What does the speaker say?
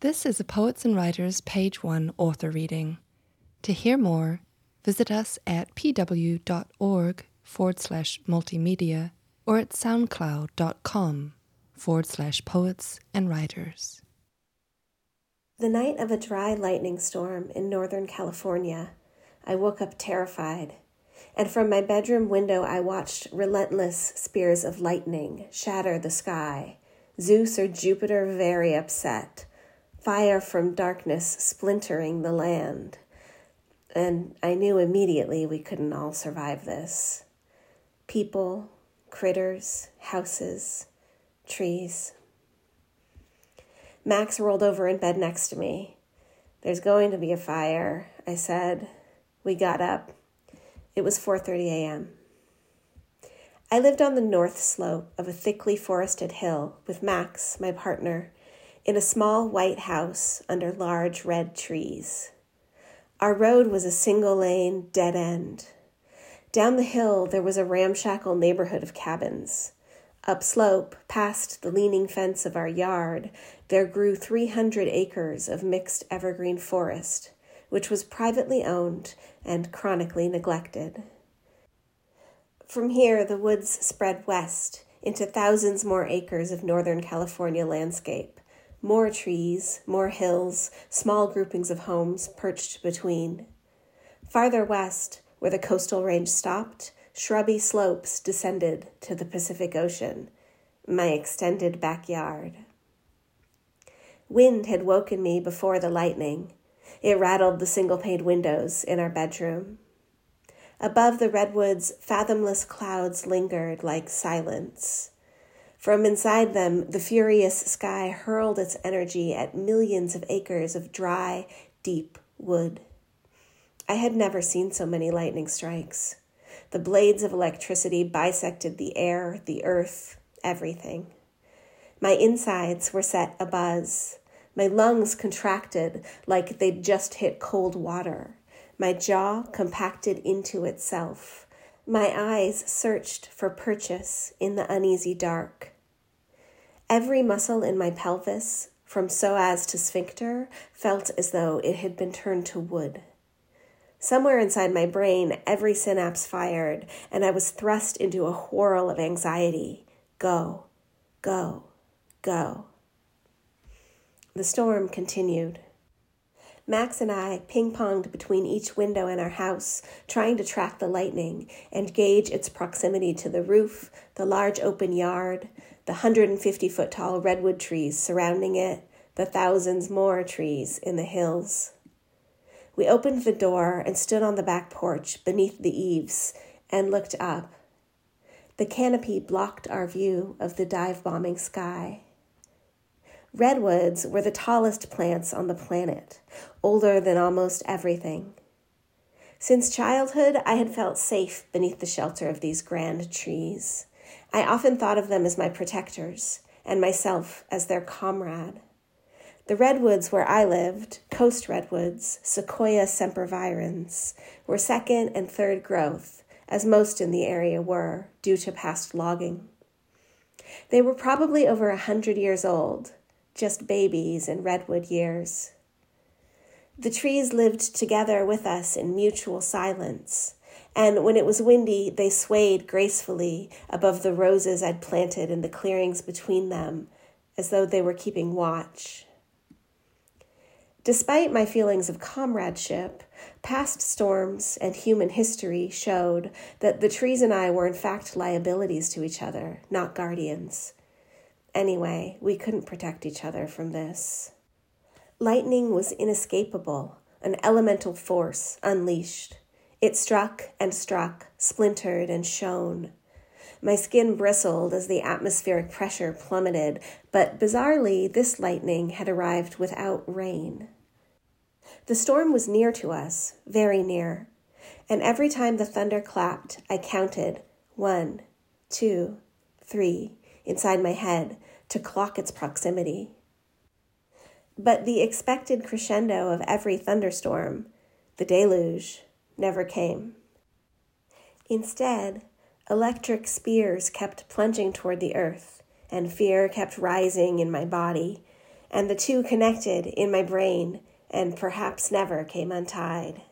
This is a Poets and Writers Page 1 author reading. To hear more, visit us at pw.org forward slash multimedia or at soundcloud.com forward slash poets and writers. The night of a dry lightning storm in Northern California, I woke up terrified, and from my bedroom window I watched relentless spears of lightning shatter the sky, Zeus or Jupiter very upset, fire from darkness splintering the land. And I knew immediately we couldn't all survive this. People, critters, houses, trees. Max rolled over in bed next to me. There's going to be a fire, I said. We got up. It was 4:30 a.m. I lived on the north slope of a thickly forested hill with Max, my partner, in a small white house under large red trees. Our road was a single lane dead end. Down the hill there was a ramshackle neighborhood of cabins. Upslope, past the leaning fence of our yard, there grew 300 acres of mixed evergreen forest, which was privately owned and chronically neglected. From here, the woods spread west into thousands more acres of Northern California landscape, more trees, more hills, small groupings of homes perched between. Farther west, where the coastal range stopped, shrubby slopes descended to the Pacific Ocean, my extended backyard. Wind had woken me before the lightning. It rattled the single pane windows in our bedroom. Above the redwoods, fathomless clouds lingered like silence. From inside them, the furious sky hurled its energy at millions of acres of dry, deep wood. I had never seen so many lightning strikes. The blades of electricity bisected the air, the earth, everything. My insides were set abuzz. My lungs contracted like they'd just hit cold water. My jaw compacted into itself. My eyes searched for purchase in the uneasy dark. Every muscle in my pelvis, from psoas to sphincter, felt as though it had been turned to wood. Somewhere inside my brain, every synapse fired, and I was thrust into a whirl of anxiety. Go, go, go. The storm continued. Max and I ping ponged between each window in our house, trying to track the lightning and gauge its proximity to the roof, the large open yard, the 150 foot tall redwood trees surrounding it, the thousands more trees in the hills. We opened the door and stood on the back porch beneath the eaves and looked up. The canopy blocked our view of the dive bombing sky. Redwoods were the tallest plants on the planet, older than almost everything. Since childhood, I had felt safe beneath the shelter of these grand trees. I often thought of them as my protectors, and myself as their comrade. The redwoods where I lived, coast redwoods, Sequoia sempervirens, were second and third growth, as most in the area were, due to past logging. They were probably over a hundred years old, just babies in redwood years. The trees lived together with us in mutual silence, and when it was windy, they swayed gracefully above the roses I'd planted in the clearings between them, as though they were keeping watch. Despite my feelings of comradeship, past storms and human history showed that the trees and I were in fact liabilities to each other, not guardians. Anyway, we couldn't protect each other from this. Lightning was inescapable, an elemental force unleashed. It struck and struck, splintered and shone. My skin bristled as the atmospheric pressure plummeted, but bizarrely, this lightning had arrived without rain. The storm was near to us, very near, and every time the thunder clapped, I counted one, two, three inside my head to clock its proximity. But the expected crescendo of every thunderstorm, the deluge, never came. Instead, electric spears kept plunging toward the earth, and fear kept rising in my body, and the two connected in my brain and perhaps never came untied.